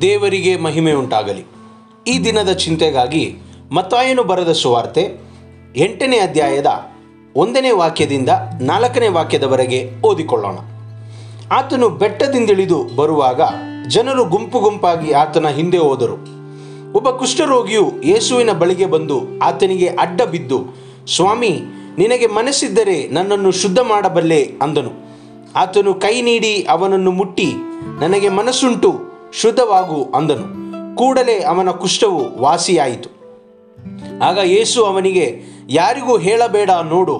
ದೇವರಿಗೆ ಮಹಿಮೆ ಉಂಟಾಗಲಿ. ಈ ದಿನದ ಚಿಂತೆಗಾಗಿ ಮತ್ತಾಯನು ಬರೆದ ಸುವಾರ್ತೆ ಎಂಟನೇ ಅಧ್ಯಾಯದ ಒಂದನೇ ವಾಕ್ಯದಿಂದ ನಾಲ್ಕನೇ ವಾಕ್ಯದವರೆಗೆ ಓದಿಕೊಳ್ಳೋಣ. ಆತನು ಬೆಟ್ಟದಿಂದಿಳಿದು ಬರುವಾಗ ಜನರು ಗುಂಪು ಗುಂಪಾಗಿ ಆತನ ಹಿಂದೆ ಹೋದರು. ಒಬ್ಬ ಕುಷ್ಠರೋಗಿಯು ಯೇಸುವಿನ ಬಳಿಗೆ ಬಂದು ಆತನಿಗೆ ಅಡ್ಡ ಬಿದ್ದು, ಸ್ವಾಮಿ, ನಿನಗೆ ಮನಸ್ಸಿದ್ದರೆ ನನ್ನನ್ನು ಶುದ್ಧ ಮಾಡಬಲ್ಲೆ ಅಂದನು. ಆತನು ಕೈ ನೀಡಿ ಅವನನ್ನು ಮುಟ್ಟಿ, ನನಗೆ ಮನಸ್ಸುಂಟು ಶುದ್ಧವಾಗು ಅಂದನು. ಕೂಡಲೇ ಅವನ ಕುಷ್ಠವು ವಾಸಿಯಾಯಿತು. ಆಗ ಯೇಸು ಅವನಿಗೆ, ಯಾರಿಗೂ ಹೇಳಬೇಡ ನೋಡು,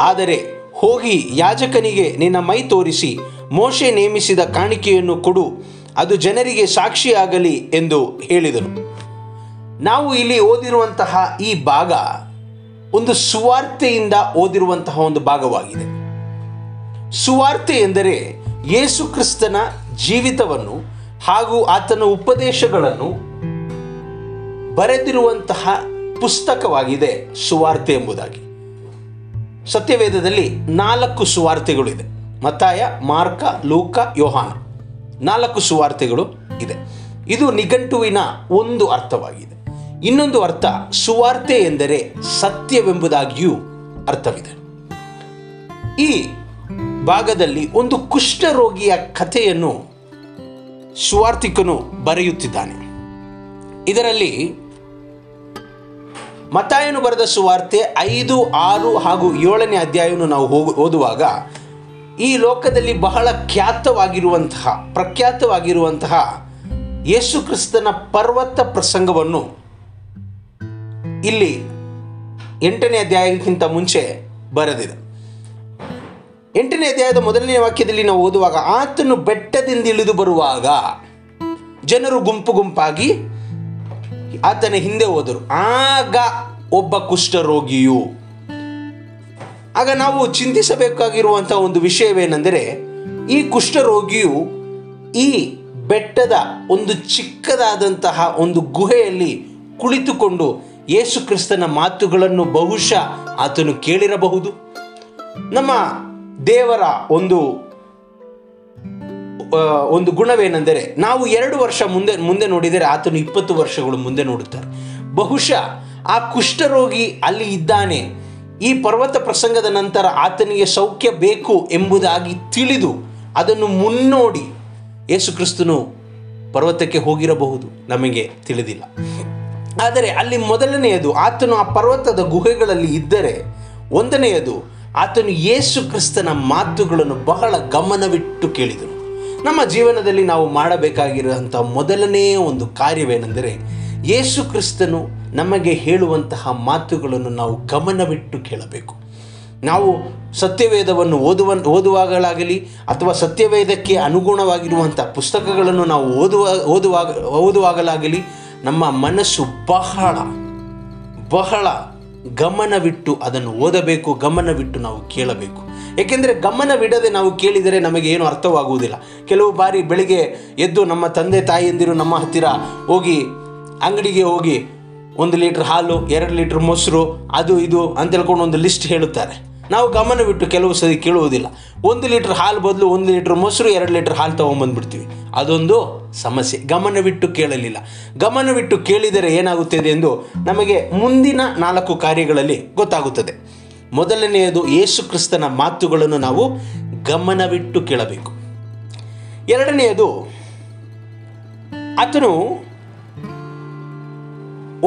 ಆದರೆ ಹೋಗಿ ಯಾಜಕನಿಗೆ ನಿನ್ನ ಮೈ ತೋರಿಸಿ, ಮೋಶೆ ನೇಮಿಸಿದ ಕಾಣಿಕೆಯನ್ನು ಕೊಡು, ಅದು ಜನರಿಗೆ ಸಾಕ್ಷಿಯಾಗಲಿ ಎಂದು ಹೇಳಿದನು. ನಾವು ಇಲ್ಲಿ ಓದಿರುವಂತಹ ಈ ಭಾಗ ಒಂದು ಸುವಾರ್ತೆಯಿಂದ ಓದಿರುವಂತಹ ಒಂದು ಭಾಗವಾಗಿದೆ. ಸುವಾರ್ತೆ ಎಂದರೆ ಯೇಸುಕ್ರಿಸ್ತನ ಜೀವಿತವನ್ನು ಹಾಗೂ ಆತನ ಉಪದೇಶಗಳನ್ನು ಬರೆದಿರುವಂತಹ ಪುಸ್ತಕವಾಗಿದೆ ಸುವಾರ್ತೆ ಎಂಬುದಾಗಿ. ಸತ್ಯವೇದದಲ್ಲಿ ನಾಲ್ಕು ಸುವಾರ್ತೆಗಳಿದೆ. ಮತ್ತಾಯ, ಮಾರ್ಕ, ಲೂಕ, ಯೋಹಾನ. ನಾಲ್ಕು ಸುವಾರ್ತೆಗಳು ಇದೆ. ಇದು ನಿಘಂಟುವಿನ ಒಂದು ಅರ್ಥವಾಗಿದೆ. ಇನ್ನೊಂದು ಅರ್ಥ ಸುವಾರ್ತೆ ಎಂದರೆ ಸತ್ಯವೆಂಬುದಾಗಿಯೂ ಅರ್ಥವಿದೆ. ಈ ಭಾಗದಲ್ಲಿ ಒಂದು ಕುಷ್ಠರೋಗಿಯ ಕಥೆಯನ್ನು ಸುವಾರ್ತಿಕನು ಬರೆಯುತ್ತಿದ್ದಾನೆ. ಇದರಲ್ಲಿ ಮತಾಯನು ಬರೆದ ಸುವಾರ್ತೆ ಐದು, ಆರು ಹಾಗೂ ಏಳನೇ ಅಧ್ಯಾಯವನ್ನು ನಾವು ಓದುವಾಗ ಈ ಲೋಕದಲ್ಲಿ ಬಹಳ ಖ್ಯಾತವಾಗಿರುವಂತಹ, ಪ್ರಖ್ಯಾತವಾಗಿರುವಂತಹ ಯೇಸು ಕ್ರಿಸ್ತನ ಪರ್ವತ ಪ್ರಸಂಗವನ್ನು ಇಲ್ಲಿ ಎಂಟನೇ ಅಧ್ಯಾಯಕ್ಕಿಂತ ಮುಂಚೆ ಬರೆದಿದೆ. ಎಂಟನೇ ಅಧ್ಯಾಯದ ಮೊದಲನೇ ವಾಕ್ಯದಲ್ಲಿ ನಾವು ಓದುವಾಗ, ಆತನು ಬೆಟ್ಟದಿಂದ ಇಳಿದು ಬರುವಾಗ ಜನರು ಗುಂಪು ಗುಂಪಾಗಿ ಆತನ ಹಿಂದೆ ಹೋದರು. ಆಗ ಒಬ್ಬ ಕುಷ್ಠರೋಗಿಯು, ಆಗ ನಾವು ಚಿಂತಿಸಬೇಕಾಗಿರುವಂತಹ ಒಂದು ವಿಷಯವೇನೆಂದರೆ, ಈ ಕುಷ್ಠರೋಗಿಯು ಈ ಬೆಟ್ಟದ ಒಂದು ಚಿಕ್ಕದಾದಂತಹ ಒಂದು ಗುಹೆಯಲ್ಲಿ ಕುಳಿತುಕೊಂಡು ಯೇಸು ಕ್ರಿಸ್ತನ ಮಾತುಗಳನ್ನು ಬಹುಶಃ ಆತನು ಕೇಳಿರಬಹುದು. ನಮ್ಮ ದೇವರ ಒಂದು ಒಂದು ಗುಣವೇನೆಂದರೆ ನಾವು ಎರಡು ವರ್ಷ ಮುಂದೆ ಮುಂದೆ ನೋಡಿದರೆ ಆತನು ಇಪ್ಪತ್ತು ವರ್ಷಗಳು ಮುಂದೆ ನೋಡುತ್ತಾರೆ. ಬಹುಶಃ ಆ ಕುಷ್ಠರೋಗಿ ಅಲ್ಲಿ ಇದ್ದಾನೆ. ಈ ಪರ್ವತ ಪ್ರಸಂಗದ ನಂತರ ಆತನಿಗೆ ಸೌಖ್ಯ ಬೇಕು ಎಂಬುದಾಗಿ ತಿಳಿದು ಅದನ್ನು ಮುನ್ನೋಡಿ ಯೇಸು ಕ್ರಿಸ್ತನು ಪರ್ವತಕ್ಕೆ ಹೋಗಿರಬಹುದು ನಮಗೆ ತಿಳಿದಿಲ್ಲ. ಆದರೆ ಅಲ್ಲಿ ಮೊದಲನೆಯದು ಆತನು ಆ ಪರ್ವತದ ಗುಹೆಗಳಲ್ಲಿ ಇದ್ದರೆ, ಒಂದನೆಯದು ಆತನು ಯೇಸು ಕ್ರಿಸ್ತನ ಮಾತುಗಳನ್ನು ಬಹಳ ಗಮನವಿಟ್ಟು ಕೇಳಿದರು. ನಮ್ಮ ಜೀವನದಲ್ಲಿ ನಾವು ಮಾಡಬೇಕಾಗಿರುವಂಥ ಮೊದಲನೆಯ ಒಂದು ಕಾರ್ಯವೇನೆಂದರೆ ಯೇಸು ಕ್ರಿಸ್ತನು ನಮಗೆ ಹೇಳುವಂತಹ ಮಾತುಗಳನ್ನು ನಾವು ಗಮನವಿಟ್ಟು ಕೇಳಬೇಕು. ನಾವು ಸತ್ಯವೇದವನ್ನು ಓದುವ ಓದುವಾಗಲಾಗಲಿ ಅಥವಾ ಸತ್ಯವೇದಕ್ಕೆ ಅನುಗುಣವಾಗಿರುವಂಥ ಪುಸ್ತಕಗಳನ್ನು ನಾವು ಓದುವ, ಓದುವಾಗ, ಓದುವಾಗಲಾಗಲಿ ನಮ್ಮ ಮನಸ್ಸು ಬಹಳ ಬಹಳ ಗಮನವಿಟ್ಟು ಅದನ್ನು ಓದಬೇಕು, ಗಮನವಿಟ್ಟು ನಾವು ಕೇಳಬೇಕು. ಏಕೆಂದರೆ ಗಮನವಿಡದೆ ನಾವು ಕೇಳಿದರೆ ನಮಗೆ ಏನು ಅರ್ಥವಾಗುವುದಿಲ್ಲ. ಕೆಲವು ಬಾರಿ ಬೆಳಿಗ್ಗೆ ಎದ್ದು ನಮ್ಮ ತಂದೆ, ತಾಯಿಯಂದಿರು ನಮ್ಮ ಹತ್ತಿರ ಹೋಗಿ, ಅಂಗಡಿಗೆ ಹೋಗಿ, ಒಂದು ಲೀಟ್ರ್ ಹಾಲು, ಎರಡು ಲೀಟ್ರ್ ಮೊಸರು, ಅದು ಇದು ಅಂತ ಹೇಳ್ಕೊಂಡು ಒಂದು ಲಿಸ್ಟ್ ಹೇಳುತ್ತಾರೆ. ನಾವು ಗಮನವಿಟ್ಟು ಕೆಲವು ಸರಿ ಕೇಳುವುದಿಲ್ಲ. ಒಂದು ಲೀಟ್ರ್ ಹಾಲು ಬದಲು ಒಂದು ಲೀಟ್ರ್ ಮೊಸರು, ಎರಡು ಲೀಟ್ರ್ ಹಾಲು ತೊಗೊಂಬಂದ್ಬಿಡ್ತೀವಿ. ಅದೊಂದು ಸಮಸ್ಯೆ. ಗಮನವಿಟ್ಟು ಕೇಳಲಿಲ್ಲ. ಗಮನವಿಟ್ಟು ಕೇಳಿದರೆ ಏನಾಗುತ್ತದೆ ಎಂದು ನಮಗೆ ಮುಂದಿನ ನಾಲ್ಕು ಕಾರ್ಯಗಳಲ್ಲಿ ಗೊತ್ತಾಗುತ್ತದೆ. ಮೊದಲನೆಯದು ಯೇಸು ಕ್ರಿಸ್ತನ ಮಾತುಗಳನ್ನು ನಾವು ಗಮನವಿಟ್ಟು ಕೇಳಬೇಕು. ಎರಡನೆಯದು, ಆತನು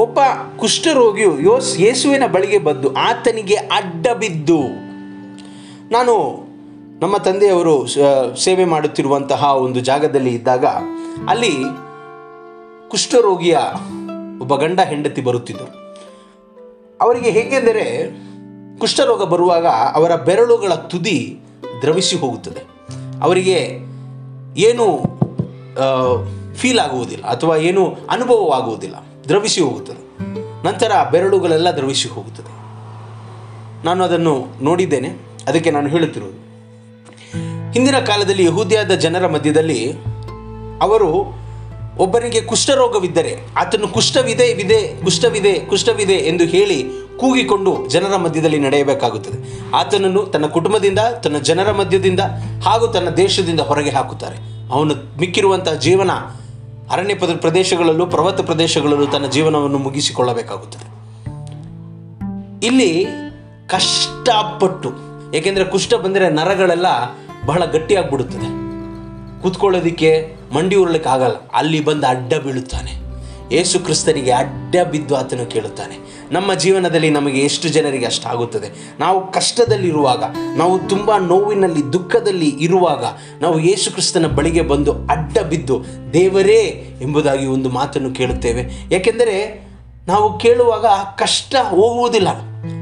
ಒಬ್ಬ ಕುಷ್ಠರೋಗಿಯು ಯೋಸ್, ಯೇಸುವಿನ ಬಳಿಗೆ ಬಂದು ಆತನಿಗೆ ಅಡ್ಡ ಬಿದ್ದು ನಾನು ನಮ್ಮ ತಂದೆಯವರು ಸೇವೆ ಮಾಡುತ್ತಿರುವಂತಹ ಒಂದು ಜಾಗದಲ್ಲಿ ಇದ್ದಾಗ ಅಲ್ಲಿ ಕುಷ್ಠರೋಗಿಯ ಒಬ್ಬ ಗಂಡ ಹೆಂಡತಿ ಬರುತ್ತಿದ್ದರು. ಅವರಿಗೆ ಹೇಗೆಂದರೆ ಕುಷ್ಠರೋಗ ಬರುವಾಗ ಅವರ ಬೆರಳುಗಳ ತುದಿ ದ್ರವಿಸಿ ಹೋಗುತ್ತದೆ. ಅವರಿಗೆ ಏನು ಫೀಲ್ ಆಗುವುದಿಲ್ಲ ಅಥವಾ ಏನು ಅನುಭವವಾಗುವುದಿಲ್ಲ. ದ್ರವಿಸಿ ಹೋಗುತ್ತದೆ. ನಂತರ ಬೆರಳುಗಳೆಲ್ಲ ದ್ರವಿಸಿ ಹೋಗುತ್ತದೆ. ನಾನು ಅದನ್ನು ನೋಡಿದ್ದೇನೆ. ಅದಕ್ಕೆ ನಾನು ಹೇಳುತ್ತಿರುವುದು. ಹಿಂದಿನ ಕಾಲದಲ್ಲಿ ಯಹೂದಿಯಾದ ಜನರ ಮಧ್ಯದಲ್ಲಿ ಅವರು ಒಬ್ಬರಿಗೆ ಕುಷ್ಠರೋಗವಿದ್ದರೆ, ಆತನು ಕುಷ್ಠವಿದೆ, ವಿದೆ, ಕುಷ್ಠವಿದೆ ಕುಷ್ಠವಿದೆ ಎಂದು ಹೇಳಿ ಕೂಗಿಕೊಂಡು ಜನರ ಮಧ್ಯದಲ್ಲಿ ನಡೆಯಬೇಕಾಗುತ್ತದೆ. ಆತನನ್ನು ತನ್ನ ಕುಟುಂಬದಿಂದ, ತನ್ನ ಜನರ ಮಧ್ಯದಿಂದ ಹಾಗೂ ತನ್ನ ದೇಶದಿಂದ ಹೊರಗೆ ಹಾಕುತ್ತಾರೆ. ಅವನು ಮಿಕ್ಕಿರುವಂತಹ ಜೀವನ ಅರಣ್ಯ ಪ್ರದೇಶಗಳಲ್ಲೂ, ಪರ್ವತ ಪ್ರದೇಶಗಳಲ್ಲೂ ತನ್ನ ಜೀವನವನ್ನು ಮುಗಿಸಿಕೊಳ್ಳಬೇಕಾಗುತ್ತದೆ. ಇಲ್ಲಿ ಕಷ್ಟಪಟ್ಟು, ಏಕೆಂದರೆ ಕುಷ್ಠ ಬಂದರೆ ನರಗಳೆಲ್ಲ ಬಹಳ ಗಟ್ಟಿಯಾಗ್ಬಿಡುತ್ತದೆ. ಕೂತ್ಕೊಳ್ಳೋದಿಕ್ಕೆ ಮಂಡಿ ಉರ್ಲಿಕ್ಕೆ ಆಗಲ್ಲ. ಅಲ್ಲಿ ಬಂದು ಅಡ್ಡ ಬೀಳುತ್ತಾನೆ. ಯೇಸು ಕ್ರಿಸ್ತನಿಗೆ ಅಡ್ಡ ಬಿದ್ದು ಆತನು ಕೇಳುತ್ತಾನೆ ನಮ್ಮ ಜೀವನದಲ್ಲಿ ನಮಗೆ ಎಷ್ಟು ಜನರಿಗೆ ಅಷ್ಟಾಗುತ್ತದೆ? ನಾವು ಕಷ್ಟದಲ್ಲಿರುವಾಗ, ನಾವು ತುಂಬ ನೋವಿನಲ್ಲಿ, ದುಃಖದಲ್ಲಿ ಇರುವಾಗ, ನಾವು ಯೇಸು ಕ್ರಿಸ್ತನ ಬಳಿಗೆ ಬಂದು ಅಡ್ಡ ಬಿದ್ದು ದೇವರೇ ಎಂಬುದಾಗಿ ಒಂದು ಮಾತನ್ನು ಕೇಳುತ್ತೇವೆ. ಯಾಕೆಂದರೆ ನಾವು ಕೇಳುವಾಗ ಕಷ್ಟ ಹೋಗುವುದಿಲ್ಲ.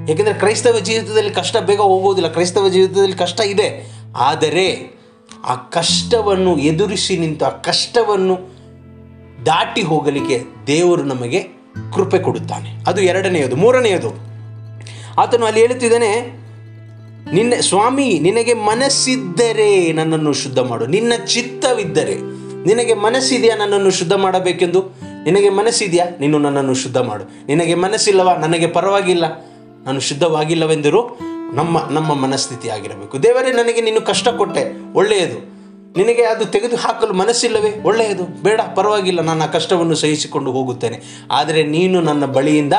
ಏಕೆಂದರೆ ಕ್ರೈಸ್ತವ ಜೀವಿತದಲ್ಲಿ ಕಷ್ಟ ಬೇಗ ಹೋಗುವುದಿಲ್ಲ. ಕ್ರೈಸ್ತವ ಜೀವಿತದಲ್ಲಿ ಕಷ್ಟ ಇದೆ. ಆದರೆ ಆ ಕಷ್ಟವನ್ನು ಎದುರಿಸಿ ನಿಂತು, ಆ ಕಷ್ಟವನ್ನು ದಾಟಿ ಹೋಗಲಿಕ್ಕೆ ದೇವರು ನಮಗೆ ಕೃಪೆ ಕೊಡುತ್ತಾನೆ. ಅದು ಎರಡನೆಯದು. ಮೂರನೆಯದು, ಆತನು ಅಲ್ಲಿ ಹೇಳುತ್ತಿದ್ದಾನೆ, ನಿನ್ನ ಸ್ವಾಮಿ, ನಿನಗೆ ಮನಸ್ಸಿದ್ದರೆ ನನ್ನನ್ನು ಶುದ್ಧ ಮಾಡು. ನಿನ್ನ ಚಿತ್ತವಿದ್ದರೆ ನಿನಗೆ ಮನಸ್ಸಿದೆಯಾ ನನ್ನನ್ನು ಶುದ್ಧ ಮಾಡಬೇಕೆಂದು? ನಿನಗೆ ಮನಸ್ಸಿದೆಯಾ? ನೀನು ನನ್ನನ್ನು ಶುದ್ಧ ಮಾಡು. ನಿನಗೆ ಮನಸ್ಸಿಲ್ಲವಾ? ನನಗೆ ಪರವಾಗಿಲ್ಲ. ನಾನು ಶುದ್ಧವಾಗಿಲ್ಲವೆಂದರೂ ನಮ್ಮ ನಮ್ಮ ಮನಸ್ಥಿತಿ ಆಗಿರಬೇಕು ದೇವರೇ, ನನಗೆ ನೀನು ಕಷ್ಟ ಕೊಟ್ಟೆ ಒಳ್ಳೆಯದು. ನಿನಗೆ ಅದು ತೆಗೆದು ಹಾಕಲು ಮನಸ್ಸಿಲ್ಲವೇ? ಒಳ್ಳೆಯದು. ಬೇಡ, ಪರವಾಗಿಲ್ಲ. ನಾನು ಆ ಕಷ್ಟವನ್ನು ಸಹಿಸಿಕೊಂಡು ಹೋಗುತ್ತೇನೆ. ಆದರೆ ನೀನು ನನ್ನ ಬಳಿಯಿಂದ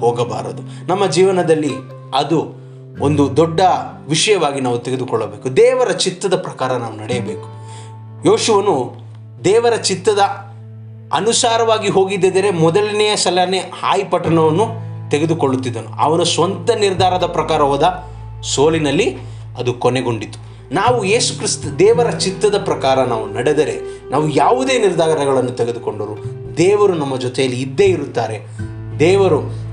ಹೋಗಬಾರದು. ನಮ್ಮ ಜೀವನದಲ್ಲಿ ಅದು ಒಂದು ದೊಡ್ಡ ವಿಷಯವಾಗಿ ನಾವು ತೆಗೆದುಕೊಳ್ಳಬೇಕು. ದೇವರ ಚಿತ್ತದ ಪ್ರಕಾರ ನಾವು ನಡೆಯಬೇಕು. ಯೋಶುವನು ದೇವರ ಚಿತ್ತದ ಅನುಸಾರವಾಗಿ ಹೋಗಿದ್ದರೆ ಮೊದಲನೆಯ ಸಲನೇ ಹಾಯ್ ಪಟ್ಟಣವನ್ನು ತೆಗೆದುಕೊಳ್ಳುತ್ತಿದ್ದನು. ಅವನ ಸ್ವಂತ ನಿರ್ಧಾರದ ಪ್ರಕಾರ ಹೋದ ಸೋಲಿನಲ್ಲಿ ಅದು ಕೊನೆಗೊಂಡಿತು. ನಾವು ಯೇಸು ಕ್ರಿಸ್ತ ದೇವರ ಚಿತ್ತದ ಪ್ರಕಾರ ನಾವು ನಡೆದರೆ ನಾವು ಯಾವುದೇ ನಿರ್ಧಾರಗಳನ್ನು ತೆಗೆದುಕೊಂಡರು ದೇವರು ನಮ್ಮ ಜೊತೆಯಲ್ಲಿ ಇದ್ದೇ ಇರುತ್ತಾರೆ. ದೇವರು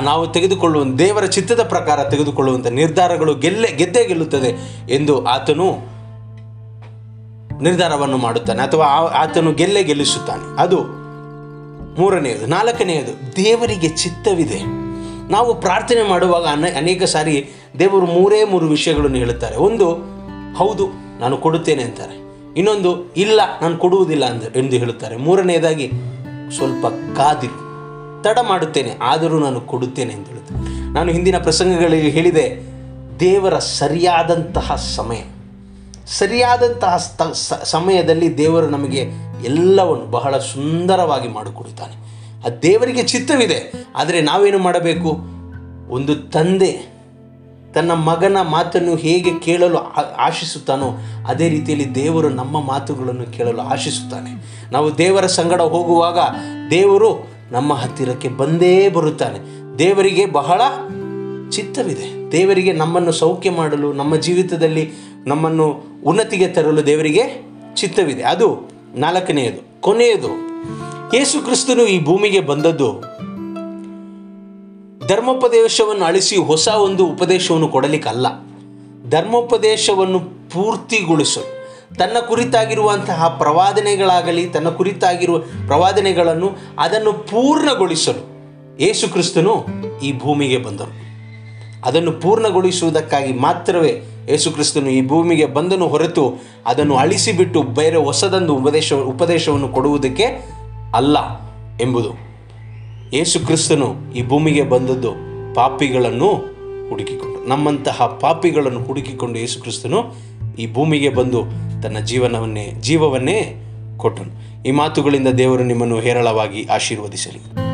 ನಾವು ತೆಗೆದುಕೊಳ್ಳುವ, ದೇವರ ಚಿತ್ತದ ಪ್ರಕಾರ ತೆಗೆದುಕೊಳ್ಳುವಂಥ ನಿರ್ಧಾರಗಳು ಗೆಲ್ಲೆ, ಗೆದ್ದೇ ಗೆಲ್ಲುತ್ತದೆ ಎಂದು ಆತನು ನಿರ್ಧಾರವನ್ನು ಮಾಡುತ್ತಾನೆ ಅಥವಾ ಆತನು ಗೆಲ್ಲೆ ಗೆಲ್ಲಿಸುತ್ತಾನೆ. ಅದು ಮೂರನೆಯದು. ನಾಲ್ಕನೆಯದು, ದೇವರಿಗೆ ಚಿತ್ತವಿದೆ. ನಾವು ಪ್ರಾರ್ಥನೆ ಮಾಡುವಾಗ ಅನ, ಅನೇಕ ಸಾರಿ ದೇವರು ಮೂರೇ ಮೂರು ವಿಷಯಗಳನ್ನು ಹೇಳುತ್ತಾರೆ. ಒಂದು, ಹೌದು, ನಾನು ಕೊಡುತ್ತೇನೆ ಅಂತಾರೆ. ಇನ್ನೊಂದು, ಇಲ್ಲ, ನಾನು ಕೊಡುವುದಿಲ್ಲ ಅಂತ ಎಂದು ಹೇಳುತ್ತಾರೆ. ಮೂರನೆಯದಾಗಿ, ಸ್ವಲ್ಪ ಕಾದಿರು, ತಡ ಮಾಡುತ್ತೇನೆ, ಆದರೂ ನಾನು ಕೊಡುತ್ತೇನೆ ಎಂದು ಹೇಳುತ್ತೇನೆ ನಾನು ಹಿಂದಿನ ಪ್ರಸಂಗಗಳಿಗೆ ಹೇಳಿದೆ, ದೇವರ ಸರಿಯಾದಂತಹ ಸಮಯ. ಸರಿಯಾದಂತಹ ಸಮಯದಲ್ಲಿ ದೇವರು ನಮಗೆ ಎಲ್ಲವನ್ನು ಬಹಳ ಸುಂದರವಾಗಿ ಮಾಡಿಕೊಡುತ್ತಾನೆ. ಆ ದೇವರಿಗೆ ಚಿತ್ತವಿದೆ, ಆದರೆ ನಾವೇನು ಮಾಡಬೇಕು? ಒಂದು ತಂದೆ ತನ್ನ ಮಗನ ಮಾತನ್ನು ಹೇಗೆ ಕೇಳಲು ಆಶಿಸುತ್ತಾನೋ ಅದೇ ರೀತಿಯಲ್ಲಿ ದೇವರು ನಮ್ಮ ಮಾತುಗಳನ್ನು ಕೇಳಲು ಆಶಿಸುತ್ತಾನೆ. ನಾವು ದೇವರ ಸಂಗಡ ಹೋಗುವಾಗ ದೇವರು ನಮ್ಮ ಹತ್ತಿರಕ್ಕೆ ಬಂದೇ ಬರುತ್ತಾನೆ. ದೇವರಿಗೆ ಬಹಳ ಚಿತ್ತವಿದೆ. ದೇವರಿಗೆ ನಮ್ಮನ್ನು ಸೌಖ್ಯ ಮಾಡಲು, ನಮ್ಮ ಜೀವಿತದಲ್ಲಿ ನಮ್ಮನ್ನು ಉನ್ನತಿಗೆ ತರಲು ದೇವರಿಗೆ ಚಿತ್ತವಿದೆ. ಅದು ನಾಲ್ಕನೆಯದು. ಕೊನೆಯದು, ಯೇಸು ಕ್ರಿಸ್ತನು ಈ ಭೂಮಿಗೆ ಬಂದದ್ದು ಧರ್ಮೋಪದೇಶವನ್ನು ಅಳಿಸಿ ಹೊಸ ಒಂದು ಉಪದೇಶವನ್ನು ಕೊಡಲಿಕ್ಕಲ್ಲ. ಧರ್ಮೋಪದೇಶವನ್ನು ಪೂರ್ತಿಗೊಳಿಸಲು ತನ್ನ ಕುರಿತಾಗಿರುವಂತಹ ಪ್ರವಾದನೆಗಳಾಗಲಿ, ತನ್ನ ಕುರಿತಾಗಿರುವ ಪ್ರವಾದನೆಗಳನ್ನು ಅದನ್ನು ಪೂರ್ಣಗೊಳಿಸಲು ಯೇಸು ಕ್ರಿಸ್ತನು ಈ ಭೂಮಿಗೆ ಬಂದರು. ಅದನ್ನು ಪೂರ್ಣಗೊಳಿಸುವುದಕ್ಕಾಗಿ ಮಾತ್ರವೇ ಯೇಸು ಕ್ರಿಸ್ತನು ಈ ಭೂಮಿಗೆ ಬಂದನು ಹೊರತು ಅದನ್ನು ಅಳಿಸಿಬಿಟ್ಟು ಬೇರೆ ಹೊಸದೊಂದು ಉಪದೇಶ, ಉಪದೇಶವನ್ನು ಕೊಡುವುದಕ್ಕೆ ಅಲ್ಲ ಎಂಬುದು. ಯೇಸು ಕ್ರಿಸ್ತನು ಈ ಭೂಮಿಗೆ ಬಂದದ್ದು ಪಾಪಿಗಳನ್ನು ಹುಡುಕಿಕೊಂಡು, ನಮ್ಮಂತಹ ಪಾಪಿಗಳನ್ನು ಹುಡುಕಿಕೊಂಡು ಯೇಸು ಕ್ರಿಸ್ತನು ಈ ಭೂಮಿಗೆ ಬಂದು ತನ್ನ ಜೀವನವನ್ನೇ, ಜೀವವನ್ನೇ ಕೊಟ್ಟನು. ಈ ಮಾತುಗಳಿಂದ ದೇವರು ನಿಮ್ಮನ್ನು ಹೇರಳವಾಗಿ ಆಶೀರ್ವದಿಸಲಿ.